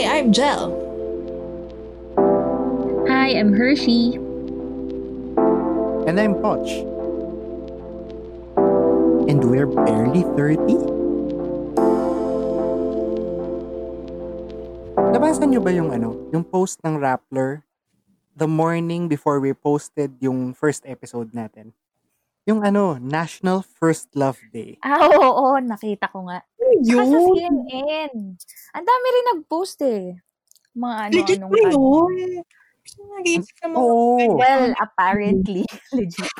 Hi, I'm Jel. Hi, I'm Hershey. And I'm Poch. And we're barely 30? Nabasa nyo ba yung ano, yung post ng Rappler the morning before we posted yung first episode natin? Yung ano, National First Love Day. Ah, oo, oo, nakita ko nga. Saka sa Yun. CNN. Ang dami rin nag-post eh. Mga ano, Legit anong, ba yun? Nag-iisip na mga Oo. Well, apparently, legit.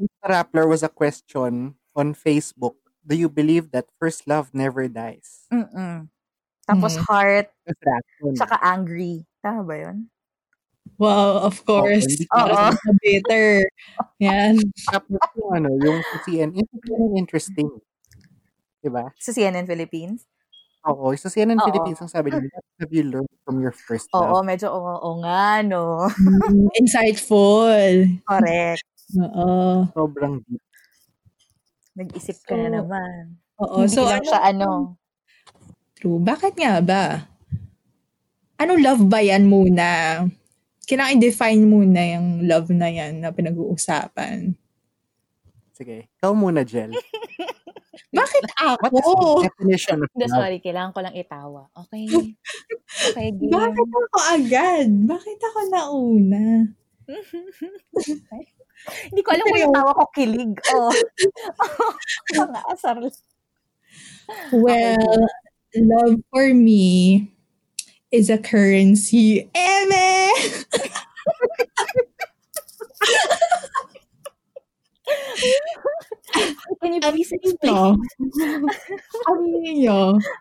Yung Rappler was a question on Facebook. Do you believe that first love never dies? Mm-mm. Tapos Mhm. heart, saka angry. Tama ba yun? Wow, of course. Oo. alam. bitter. Yan. Tapos yung ano, yung sa CNN, yung interesting. Diba? Sa CNN Philippines? Oo, sa CNN Oo. Philippines ang sabi nila, what have you learned from your first Oo, love? medyo oo, oo nga, no? Mm, Insightful. Correct. Oo. Sobrang deep. Nag-isip ka na So, naman. Oo. Hindi So, lang ano, siya, ano, True. Bakit nga ba? Anong love ba yan muna? Kailangan i-define muna yung love na yan na pinag-uusapan. Sige, ikaw muna, Jel. Bakit What is ako? the definition of love? sorry, kailangan ko lang itawa. Okay. Okay, game. Bakit ako agad? Bakit ako nauna? Hindi ko alam kung yung tawa ko kilig. Oh. Mga asar. Well, love for me is a currency. Eme! Can you please explain? nyo. Aminin nyo.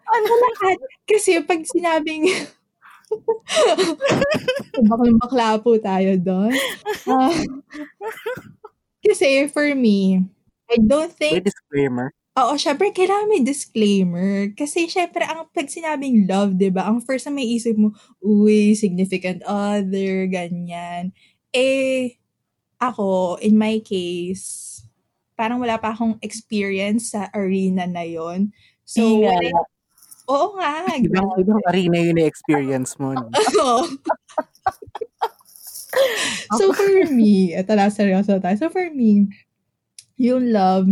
Ano? Lahat. Kasi pag sinabing baklang bakla po tayo doon. Ah, kasi for me, I don't think, disclaimer. Oo, syempre kailangan may disclaimer. Kasi syempre, ang pag sinabing love, di ba, ang first na may isip mo, uy, significant other, ganyan. Eh, ako, in my case, parang wala pa akong experience sa arena na yon So, Ingat. wala- oo nga. Ibang, ibang arena yun na experience mo. No? Oo. so for me, ito na seryoso tayo. So for me, yung love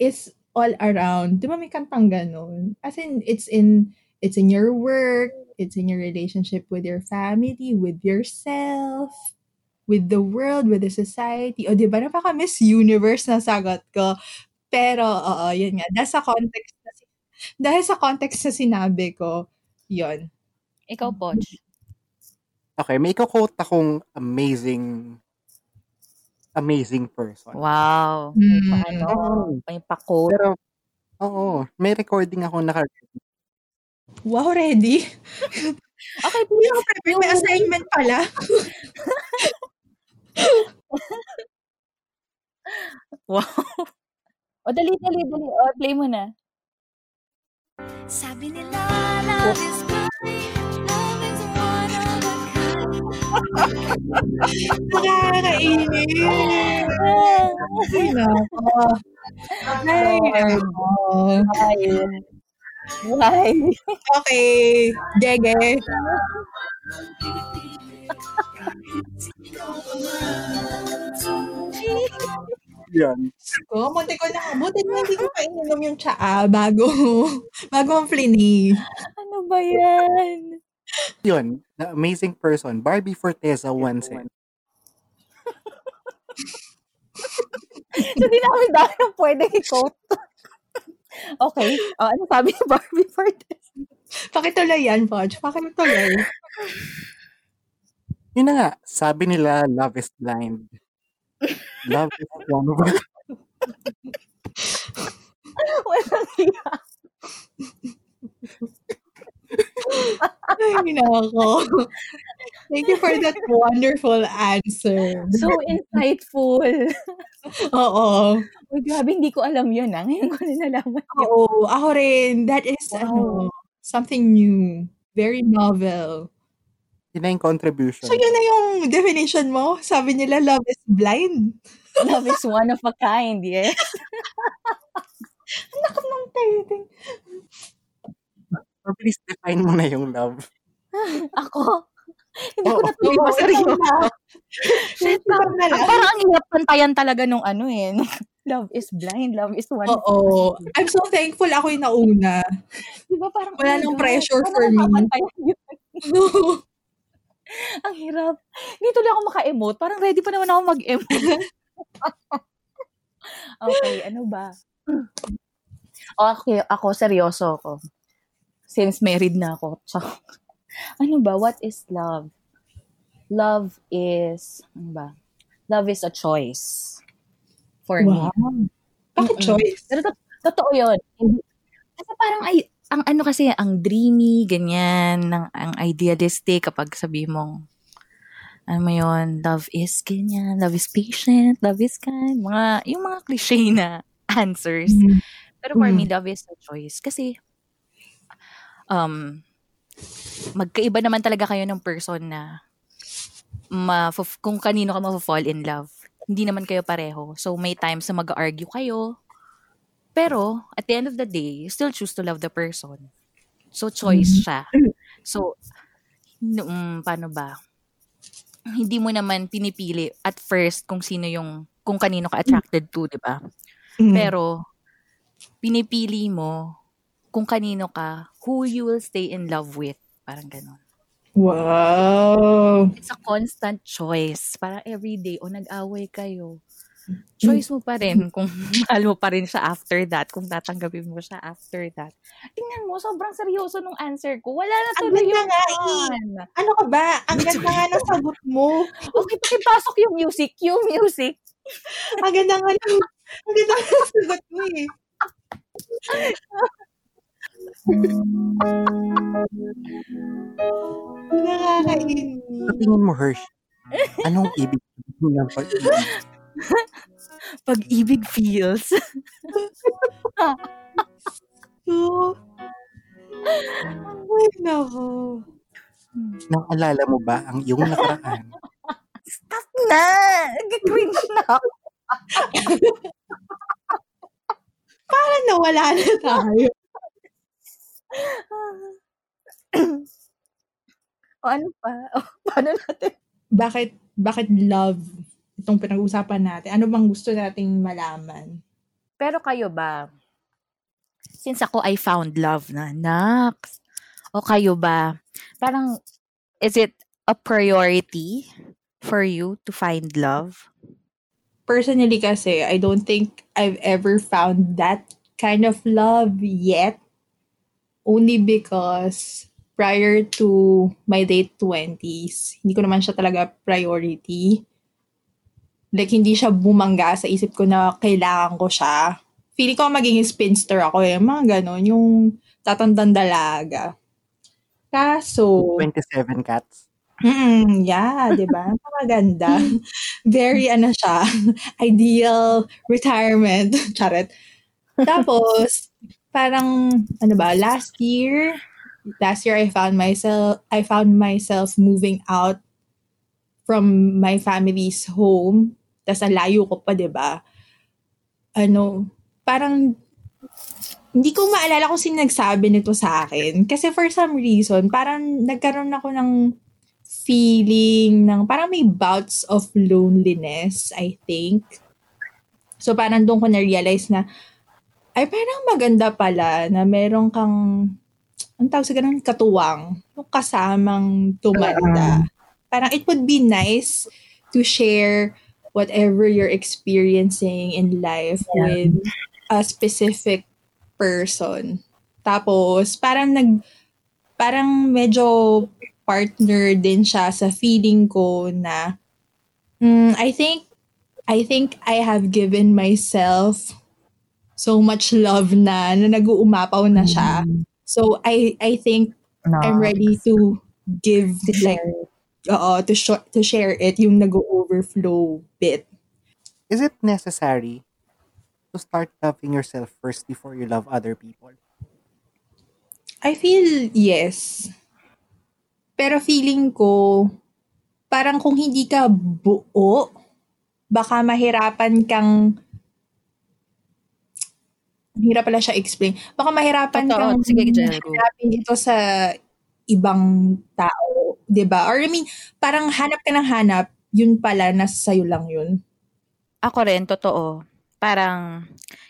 is all around. Di ba may kantang ganun? As in, it's in, it's in your work, it's in your relationship with your family, with yourself, with the world, with the society. O di ba, napaka Miss Universe na sagot ko. Pero, oo, yun nga. Dahil sa context na, dahil sa context na sinabi ko, yun. Ikaw, Poch. Okay, may quote akong amazing amazing person. Wow. May pa, Mm. ano, Oo. may pa-quote. Pero, oo, may recording ako naka Wow, ready? Okay, Hindi please. ako prepared. May assignment pala. Wow. O, dali, dali, dali. O, play mo na. Sabi nila, love is blind, Nakakainis. Ay, nako. Ay, nako. Why? Why? Okay. Gege. yan. Ko, buti ko na. Buti na hindi ko pa ininom yung tsaa bago, bago ang flinay. Ano ba yan? Yun, the amazing person, Barbie Forteza once said, So, di namin dahil ng pwede i-quote. okay. O, ano sabi ni Barbie for this? Pakituloy yan, Podge. Pakituloy. yun na nga, sabi nila, love is blind. Love is a Walang hiya. Ay, nako. Thank you for that wonderful answer. So insightful. Oo. Uy, grabe, hindi ko alam yun, ah. Ngayon ko na nalaman. Oo, ako rin. That is, Wow. ano, something new. Very novel. Yun na yung contribution. So, yun na yung definition mo? Sabi nila, love is blind. Love is one of a kind, yes. Anak ng titing. Please define mo na yung love. Ako, hindi ko Oo. natuloy Oo, seryoso. na. Shit, parang, lang. parang ang hirap pantayan talaga nung ano eh. love is blind, love is one. Oo. I'm so thankful ako yung nauna. Di ba parang, Wala oh nang pressure for ko me. yun? Ang hirap. Hindi tuloy ako maka-emote. Parang ready pa naman ako mag-emote. okay, ano ba? Okay, ako, seryoso ako. Since married na ako. So, ano ba? What is love? Love is, ano ba? Love is a choice. For me. Wow. Bakit Mm-mm. choice? Pero to- totoo yun. Kasi parang ay, ang ano kasi, ang dreamy, ganyan, ang, ang idealistic kapag sabi mong, ano mo yun, love is ganyan, love is patient, love is kind, mga, yung mga cliche na answers. Mhm. Pero for me, Mhm. love is a choice. Kasi, um, magkaiba naman talaga kayo ng person na ma kung kanino ka ma-fall in love. Hindi naman kayo pareho. So, may times na mag-argue kayo. Pero, at the end of the day, you still choose to love the person. So, choice siya. So, mm, paano ba? Hindi mo naman pinipili at first kung sino yung, kung kanino ka attracted to, di ba? Mm. Pero, pinipili mo kung kanino ka, who you will stay in love with. Parang ganun. Wow. It's a constant choice. Parang everyday, o nag-away kayo. Choice mo pa rin kung mahal mo pa rin siya after that, kung tatanggapin mo siya after that. Tingnan mo, sobrang seryoso nung answer ko. Wala na Ang tuloy ganda yung nga eh. Ano ka ba? Ang ganda nga ng sagot mo. Okay, pakipasok yung music. Yung music. Ang ganda nga ng, ang ganda nga ng sagot mo eh. Nakakainis. Sa tingin mo, Hirsch, anong ibig sabihin ng pag-ibig? Pag-ibig feels. So, ay nako. Naalala mo ba ang iyong nakaraan? Stop na! Nag-cringe na ako. Parang nawala na tayo. o ano pa? O, paano natin? Bakit, bakit love itong pinag-usapan natin? Ano bang gusto nating malaman? Pero kayo ba, since ako I found love na, Nax, o kayo ba, parang, is it a priority for you to find love? Personally kasi, I don't think I've ever found that kind of love yet. Only because prior to my late 20s, hindi ko naman siya talaga priority. Like, hindi siya bumangga sa isip ko na kailangan ko siya. Feeling ko magiging spinster ako eh. Mga ganon, yung tatandang dalaga. Kaso, 27 cats? Mm, yeah, 'di ba? Maganda. Very ano siya, ideal retirement. Charet. Tapos parang ano ba, last year, last year I found myself I found myself moving out from my family's home. Tapos ang layo ko pa, 'di ba? Ano, parang hindi ko maalala kung sino nagsabi nito sa akin. Kasi for some reason, parang nagkaroon ako ng feeling ng parang may bouts of loneliness, I think. So parang doon ko na-realize na ay parang maganda pala na meron kang ang tawag sa ganun, katuwang, yung kasamang tumanda. Parang it would be nice to share whatever you're experiencing in life Yeah. with a specific person. Tapos, parang nag, parang medyo partner din siya sa feeling ko na mm, I think I think I have given myself so much love na na nag-uumapaw na siya. So I I think No. I'm ready to give like oo, to sh- to share it yung nag-overflow bit. Is it necessary to start loving yourself first before you love other people? I feel yes. Pero feeling ko, parang kung hindi ka buo, baka mahirapan kang Hirap pala siya explain. Baka mahirapan Totoo. kang Sige, hanapin ito sa ibang tao. 'di ba Or I mean, parang hanap ka ng hanap, yun pala, nasa sa'yo lang yun. Ako rin, totoo. Parang,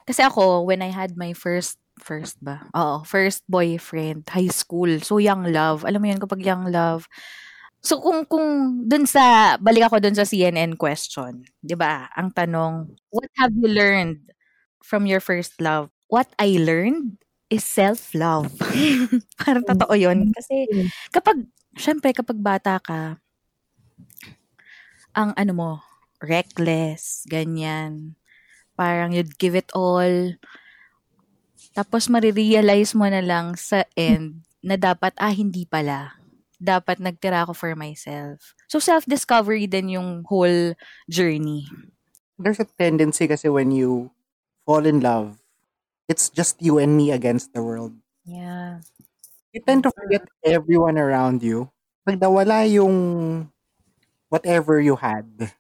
kasi ako, when I had my first, first ba? Oo, first boyfriend, high school. So, young love. Alam mo yun, kapag young love. So, kung, kung, dun sa, balik ako dun sa CNN question. 'di ba Ang tanong, what have you learned from your first love? What I learned is self-love. Parang totoo yun. Kasi, kapag, syempre, kapag bata ka, ang ano mo, reckless, ganyan. Parang you'd give it all. Tapos marirealize mo na lang sa end na dapat, ah, hindi pala. Dapat nagtira ako for myself. So, self-discovery din yung whole journey. There's a tendency kasi when you fall in love, it's just you and me against the world. Yeah. You tend to forget everyone around you. Pag nawala yung whatever you had,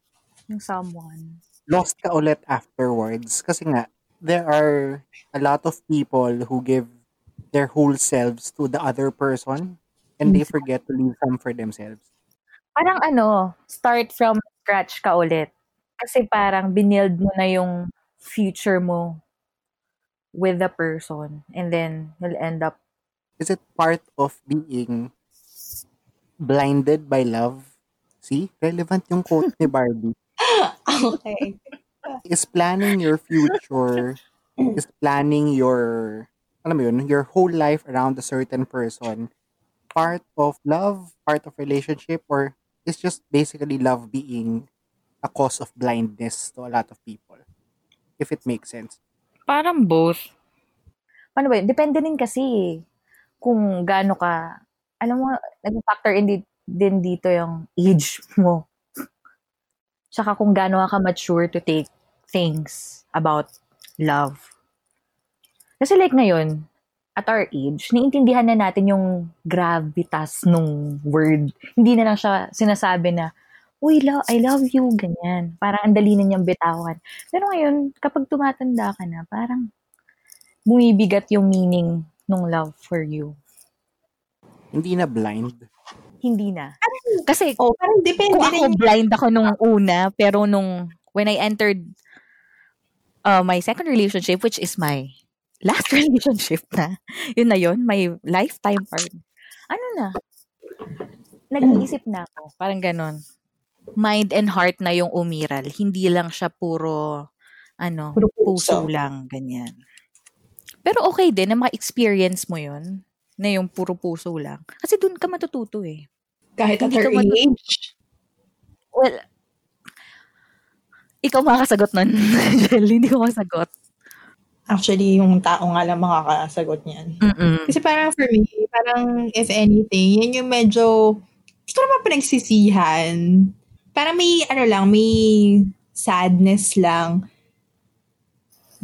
Yung someone. lost ka ulit afterwards. Kasi nga, there are a lot of people who give their whole selves to the other person and they forget to leave some for themselves. Parang ano, start from scratch ka ulit. Kasi parang binild mo na yung future mo with the person. And then, you'll end up Is it part of being blinded by love? See? Relevant yung quote ni Barbie. Okay. Is planning your future, is planning your, alam mo yun, your whole life around a certain person, part of love, part of relationship, or is just basically love being a cause of blindness to a lot of people? If it makes sense. Parang both. Ano ba yun? Depende rin kasi kung gaano ka, alam mo, nag-factor in di- din dito yung age mo. Tsaka kung gaano ka mature to take things about love. Kasi like ngayon, at our age, niintindihan na natin yung gravitas nung word. Hindi na lang siya sinasabi na, Uy, lo- I love you, ganyan. Parang ang dali na niyang bitawan. Pero ngayon, kapag tumatanda ka na, parang bumibigat yung meaning ng love for you. Hindi na blind. Hindi na. Kasi Oh, parang depende kung ako blind ako nung una, pero nung when I entered uh, my second relationship, which is my last relationship na, yun na yun, my lifetime partner. Ano na? Nag-iisip na ako. Parang ganon. Mind and heart na yung umiral. Hindi lang siya puro, ano, Puro puso lang, ganyan. Pero okay din na ma-experience mo yun na yung puro puso lang. Kasi dun ka matututo eh. kahit at her ka matu- age. Well, ikaw makakasagot nun, Jel. Hindi ko makasagot. Actually, yung tao nga lang makakasagot niyan. Mm-mm. Kasi parang for me, parang if anything, yan yung medyo, ko naman pinagsisihan. Parang may, ano lang, may sadness lang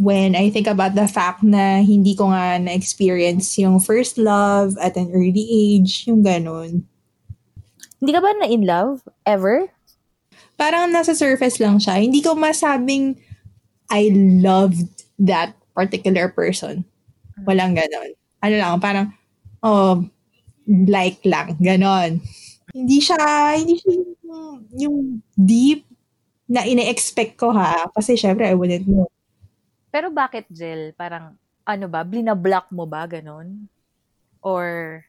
when I think about the fact na hindi ko nga na-experience yung first love at an early age, yung ganun. Hindi ka ba na in love? Ever? Parang nasa surface lang siya. Hindi ko masabing I loved that particular person. Walang ganon. Ano lang, parang, oh, like lang, ganon. Hindi siya, hindi siya yung, yung deep na ine-expect ko ha. Kasi syempre, I wouldn't know. Pero bakit, Jel? Parang, ano ba? Blina-block mo ba? Ganon? Or,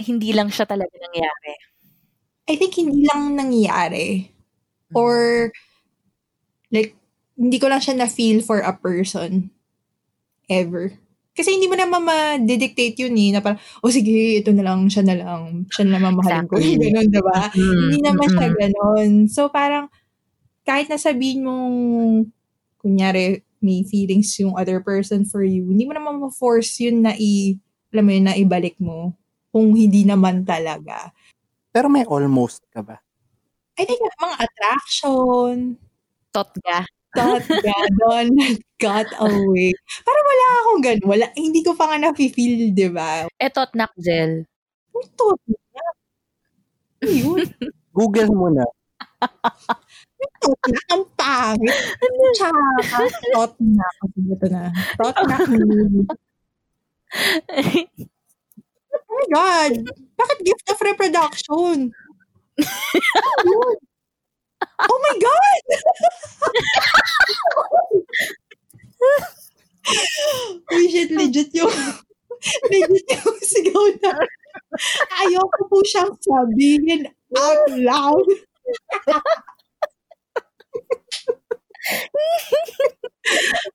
hindi lang siya talaga nangyari? I think hindi lang nangyari. Or, like, hindi ko lang siya na-feel for a person. Ever. Kasi hindi mo naman ma-dictate yun eh, na parang, oh sige, ito na lang, siya na lang, siya na lang mamahalin ko. Exactly. Ganun, diba? Mm, Hindi naman siya mm-mm. ganon. So, parang, kahit nasabihin mong, kunyari, may feelings yung other person for you, hindi mo naman ma-force yun na i, alam mo yun, na ibalik mo. Kung hindi naman talaga. Pero may almost ka ba? I think mga attraction, Tot ka. thought ganon, got away. Parang wala akong ganun. Wala, hindi ko pa nga na-feel, di ba? Eh, tot nak, Jel. Yung thought na. Ano yun? Google mo na. Tot na, ang pangit. Tsaka, tot na. Ito na. Tot na. Oh my God! Bakit gift of reproduction? oh my God! Uy, shit, legit yung legit yung sigaw na ayoko po siyang sabihin out loud.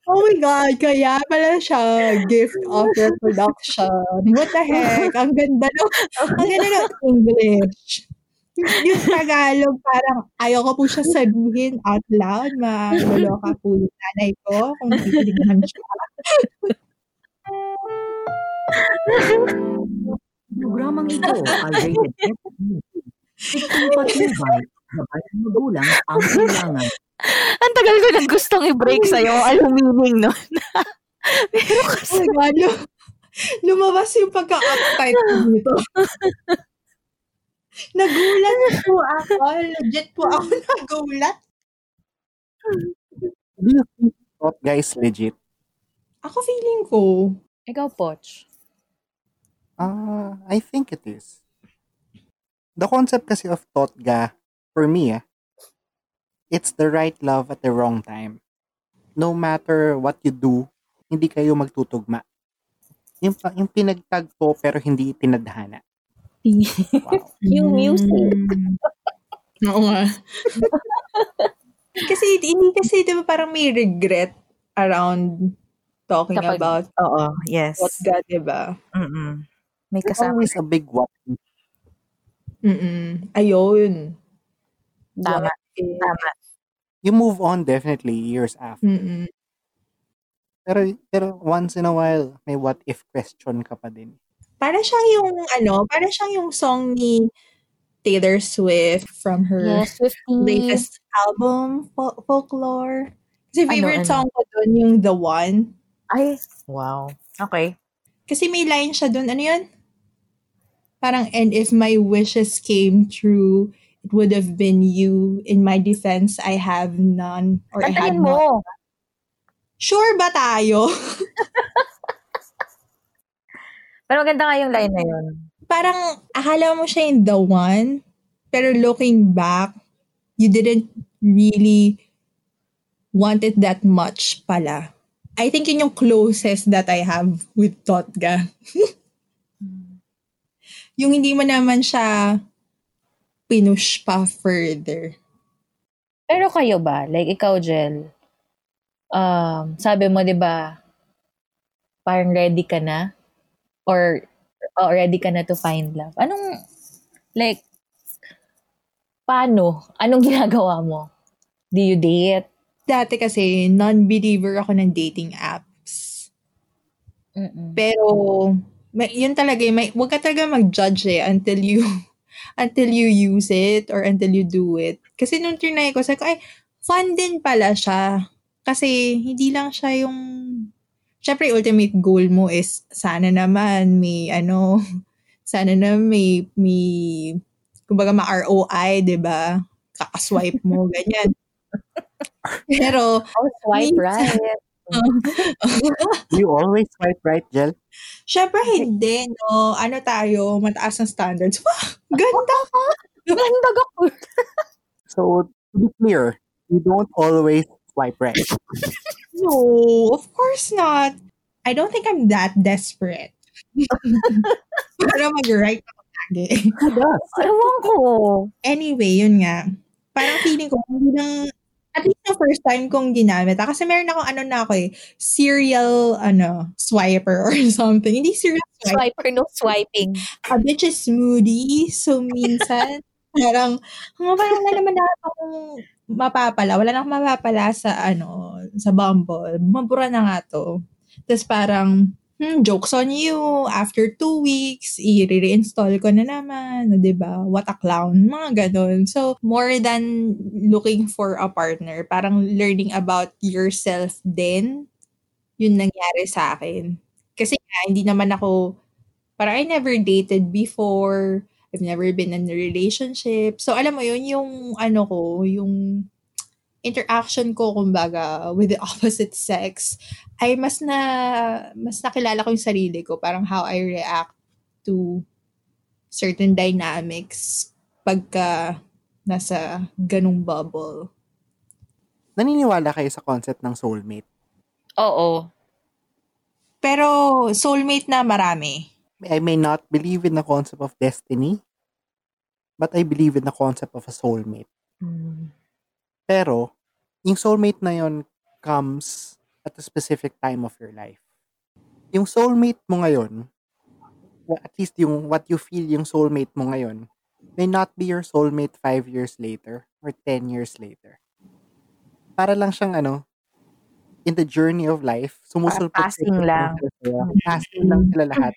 oh my God, kaya pala siya gift of reproduction. What the heck? Ang ganda no, ang ganda ng English. Yung Tagalog, parang ayoko po siya sabihin out loud. Maloloka po yung nanay ko kung naman siya. Programang ito ay rated F. Itong patnubay, gabay ng magulang ang kailangan. Ang tagal ko nang gustong i-break sa'yo. Alam meaning nun. Pero Oh kasi, my God, lu- lumabas yung pagka-uptight ko dito. Nagulat po ako. Legit po ako nagulat. Do you think guys legit? Ako feeling ko, ikaw, Poch. Ah, I think it is. The concept kasi of totga, for me, ah, it's the right love at the wrong time. No matter what you do, hindi kayo magtutugma. Yung, yung pinagtagpo pero hindi tinadhana. Wow. Yung music. Mm. Oo nga. kasi hindi kasi di ba parang may regret around talking Kapag- about Oo, yes. what God, di ba? Mm-mm. May kasama. always a big what. Mm-mm. Ayun. Tama. If- Tama. You move on definitely years after. Mm-mm. Pero, pero once in a while, may what if question ka pa din. Para siyang yung, ano, para siyang yung song ni Taylor Swift from her Yes, 50. latest album, Fol- Folklore. Kasi Ano, favorite ano? song ko dun yung The One. Ay, wow. Okay. Kasi may line siya dun. Ano yun? Parang, and if my wishes came true, it would have been you. In my defense, I have none. Or I had Kantahin none. mo. Sure ba tayo? Pero maganda nga yung line na yun. Parang, akala mo siya yung the one. Pero looking back, you didn't really want it that much pala. I think yun yung closest that I have with Totga. yung hindi mo naman siya pinush pa further. Pero kayo ba? Like, ikaw, Jel, um, sabi mo, di ba, parang ready ka na? Or, oh, ready ka na to find love? Anong, like, paano? Anong ginagawa mo? Do you date? Dati kasi, non-believer ako ng dating apps. Mm-mm. Pero, may, yun talaga, may, huwag ka talaga mag-judge eh until you, until you use it or until you do it. Kasi nung trinay ko, sabi ko, ay, fun din pala siya. Kasi, hindi lang siya yung, syempre, ultimate goal mo is, sana naman may, ano, sana na may, may, kumbaga, ma-ROI, di ba? Kakaswipe mo, ganyan. Pero, Oh, swipe Minsan- right. You always swipe right, Jel? syempre, hindi, no? Ano tayo, mataas ng standards. Wah, ganda ka! Ganda ako. So, to be clear, you don't always swipe right. No, of course not. I don't think I'm that desperate. Para mag-right ako lagi. Ewan ko. Anyway, yun nga. Parang feeling ko, hindi lang, at least the first time kong ginamit. ah, Kasi meron akong ano na ako eh, serial, ano, swiper or something. Hindi serial swiper. Swiper, no swiping. A bitch is moody. So, minsan, parang, mga parang wala naman na akong mapapala. Wala na akong mapapala sa, ano, sa Bumble. Mabura na nga to. Tapos parang, hmm, jokes on you. After two weeks, i-reinstall ko na naman. O, diba? What a clown. Mga ganon. So, more than looking for a partner, parang learning about yourself din, yun nangyari sa akin. Kasi nga, hindi naman ako, parang I never dated before. I've never been in a relationship. So, alam mo yun, yung ano ko, yung interaction ko, kumbaga, with the opposite sex, ay mas na, mas nakilala ko yung sarili ko. Parang how I react to certain dynamics pagka nasa ganung bubble. Naniniwala kayo sa concept ng soulmate? Oo. Pero, soulmate na marami. I may not believe in the concept of destiny, but I believe in the concept of a soulmate. Mm. Pero, yung soulmate na yon comes at a specific time of your life. Yung soulmate mo ngayon, at least yung what you feel yung soulmate mo ngayon, may not be your soulmate five years later or 10 years later. Para lang siyang ano, in the journey of life, sumusulpot passing lang. sila. Passing lang sila lahat.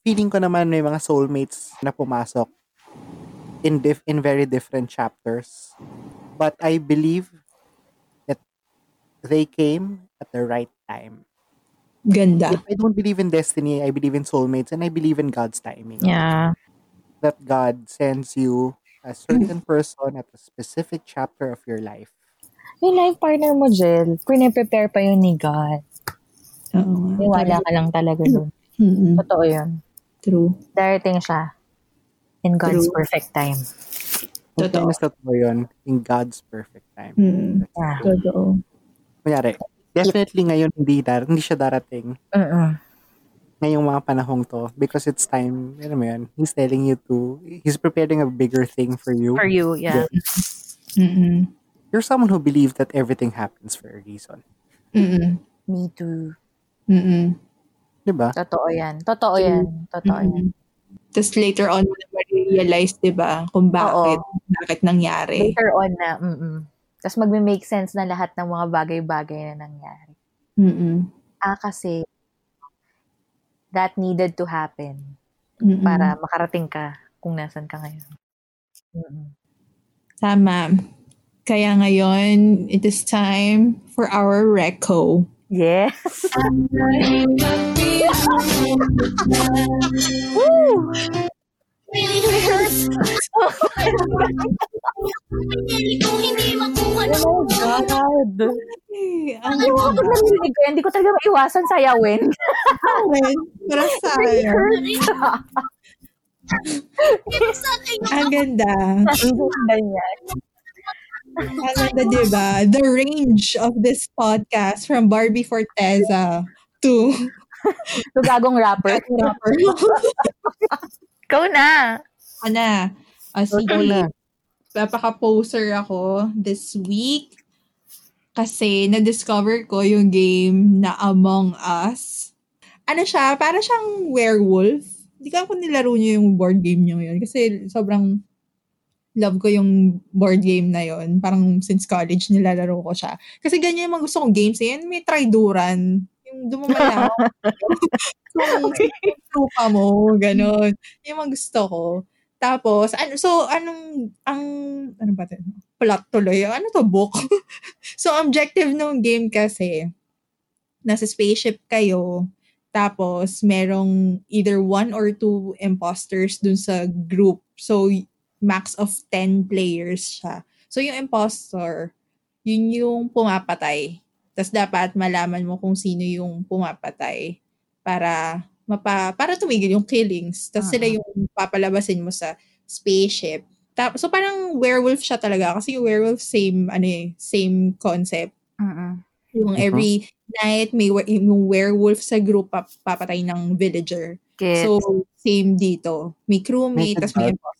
Feeling ko naman may mga soulmates na pumasok in dif- in very different chapters. But I believe that they came at the right time. Ganda. If I don't believe in destiny, I believe in soulmates and I believe in God's timing. Yeah. That God sends you a certain person at a specific chapter of your life. Yung life partner mo, Jill, prepare pa yun ni God. Oo. Niwala ka lang talaga dun. Mm-mm. Totoo yun. True. Darating siya in God's True. perfect time. Totoo. Totoo. Totoo yun. In God's perfect time. Mm. Yeah. Totoo. Kunyari, definitely ngayon hindi, dar- hindi siya darating Mm-mm. ngayong mga panahong to because it's time, alam mo yun, he's telling you to, he's preparing a bigger thing for you. For you, yeah. Mm-mm. You're someone who believes that everything happens for a reason. Mm-mm. Me too. Mm-mm. Diba? Totoo yan. Totoo yan. Totoo yan. Tapos later on, mo na ma-realize, di ba, kung bakit, bakit nangyari. Later on na, mm Tapos magme-make sense na lahat ng mga bagay-bagay na nangyari. Mm-mm. Ah, kasi that needed to happen Mm-mm. para makarating ka kung nasan ka ngayon. Mm-mm. Tama. Kaya ngayon, it is time for our reco. Yes. Oh my God. Ang Alam mo, kapag narinig ko yan, hindi ko talaga maiwasan sayawin. gawin para sa Ang ganda. Ang ganda niya. Ang ganda, di ba? The range of this podcast from Barbie Forteza to So, gagong rapper. rapper. Ikaw na. Ana. Ah, Ikaw sige. na. Papaka-poser ako this week kasi na-discover ko yung game na Among Us. Ano siya? Para siyang werewolf. Hindi ka kung nilaro niyo yung board game niyo yun. Kasi sobrang love ko yung board game na yon Parang since college nilalaro ko siya. Kasi ganyan yung mga gusto kong games. Yan, may tryduran. Yung dumamala kung trupa mo, ganun. Yung mga gusto ko. Tapos, ano, so, anong, ang, ano ba ito? Plot tuloy. Ano to, book? so, objective ng game kasi, nasa spaceship kayo, tapos, merong either one or two imposters dun sa group. So, max of 10 players siya. So, yung impostor, yun yung pumapatay. Tapos, dapat malaman mo kung sino yung pumapatay para mapa, para tumigil yung killings. Tapos sila Ah. yung papalabasin mo sa spaceship. Tapos, so parang werewolf siya talaga kasi yung werewolf same ano eh, same concept. Mm-mm. Yung every night may yung werewolf sa group pap- papatay ng villager. Gets. So same dito. May crewmate May tapos may dog.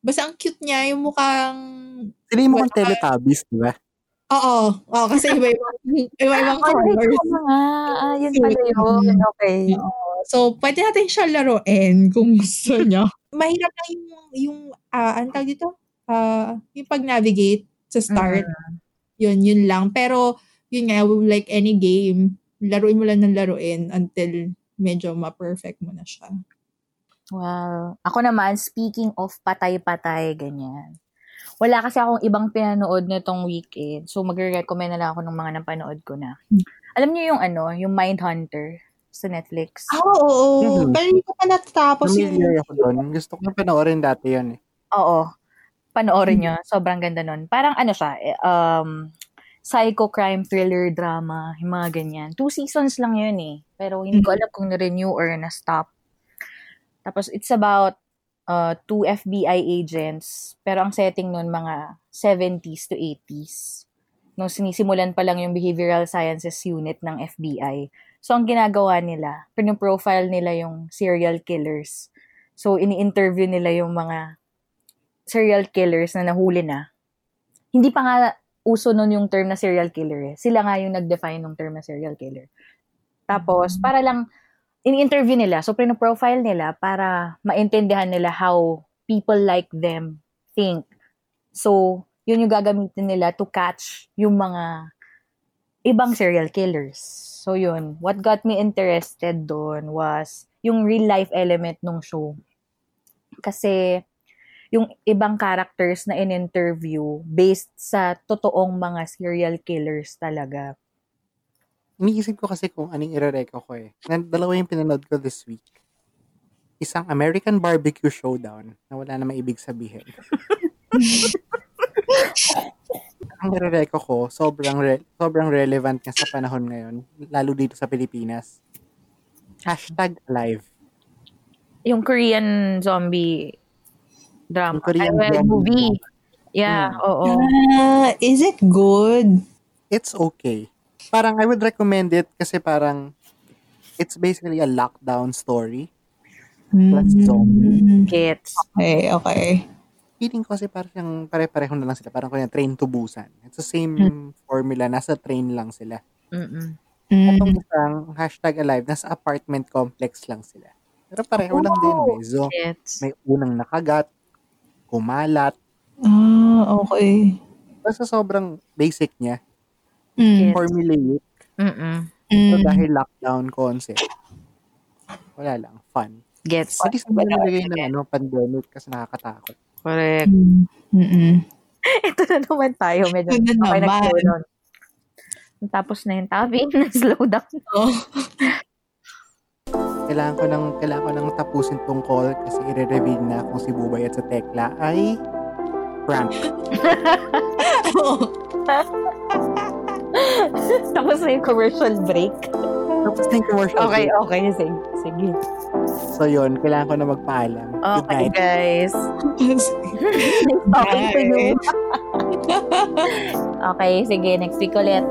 Basta ang cute niya, yung mukhang Sila yung mukhang Teletubbies, di ba? Oo, oo kasi iba-ibang iba-ibang Ay, colors. Ah, yun pala yun. Okay. So, pwede natin siya laruin kung gusto niyo. Mahirap lang yung, yung ah ano tawag dito? Ah, yung pag-navigate sa start. Yun, yun lang. Pero, yun nga, like any game, laruin mo lang ng laruin until medyo ma-perfect mo na siya. Wow. Ako naman, speaking of patay-patay, ganyan. Wala kasi akong ibang pinanood nitong weekend. So, magre-recommend na lang ako ng mga napanood ko na. Alam niyo yung ano, yung Mindhunter? sa Netflix. Ah, oo. Mhm. Pero hindi ko pa natatapos yung... Familiar ako doon. Gusto ko na panoorin dati yun eh. Oo. Panoorin nyo. Sobrang ganda nun. Parang ano siya, eh, um, psycho crime thriller drama, yung mga ganyan. Two seasons lang yun eh. Pero hindi ko alam kung na-renew or na-stop. Tapos it's about uh, two FBI agents. Pero ang setting nun mga 70s to 80s. Nung sinisimulan pa lang yung Behavioral Sciences Unit ng FBI. So ang ginagawa nila, profile nila yung serial killers. So ini-interview nila yung mga serial killers na nahuli na. Hindi pa nga uso nun yung term na serial killer eh. Sila nga yung nag-define ng term na serial killer. Tapos, para lang, in-interview nila, so profile nila para maintindihan nila how people like them think. So, yun yung gagamitin nila to catch yung mga ibang serial killers. So, yun. What got me interested doon was yung real life element ng show. Kasi, yung ibang characters na in-interview based sa totoong mga serial killers talaga. Iniisip ko kasi kung anong irereko ko eh. Na- Dalawa yung pinanood ko this week. Isang American Barbecue Showdown na wala namang ibig sabihin. Ang irereko ko, sobrang, re- sobrang relevant nga sa panahon ngayon, lalo dito sa Pilipinas. Hashtag alive. Yung Korean zombie drama. Yung Korean well, zombie movie. drama. Yeah, oo. Ah, is it good? It's okay. Parang I would recommend it kasi parang it's basically a lockdown story. Plus zombie. Mm. Gets. Okay, okay. feeling ko kasi parang pare-pareho na lang sila. Parang kanya train to Busan. It's the same Hmm. formula. Nasa train lang sila. Mm-mm. Itong Mm. isang hashtag alive, nasa apartment complex lang sila. Pero pareho lang din. May, zo- Gets. may unang nakagat, kumalat. Ah, okay. Basta sobrang basic niya. Mm. Formulaic. Mm-mm. So Mm. dahil lockdown concept, wala lang. Fun. Gets. At least hindi nilagay ng ano, pandemic kasi nakakatakot. Correct. Mm. Mm-mm. Ito na naman tayo. Medyo Ito na okay naman. down. Tapos na yung topic, na-slow down. Oh. Kailangan ko nang, kailangan ko nang tapusin tong call kasi i-reveal na kung si Bubay at sa Tekla ay prank. Tapos na yung commercial break. Tapos na yung commercial Okay, break. okay. Sige. Sige. So yun, kailangan ko na magpaalam. Good Okay, night. guys. Talking to you. Okay, sige. Next week ulit.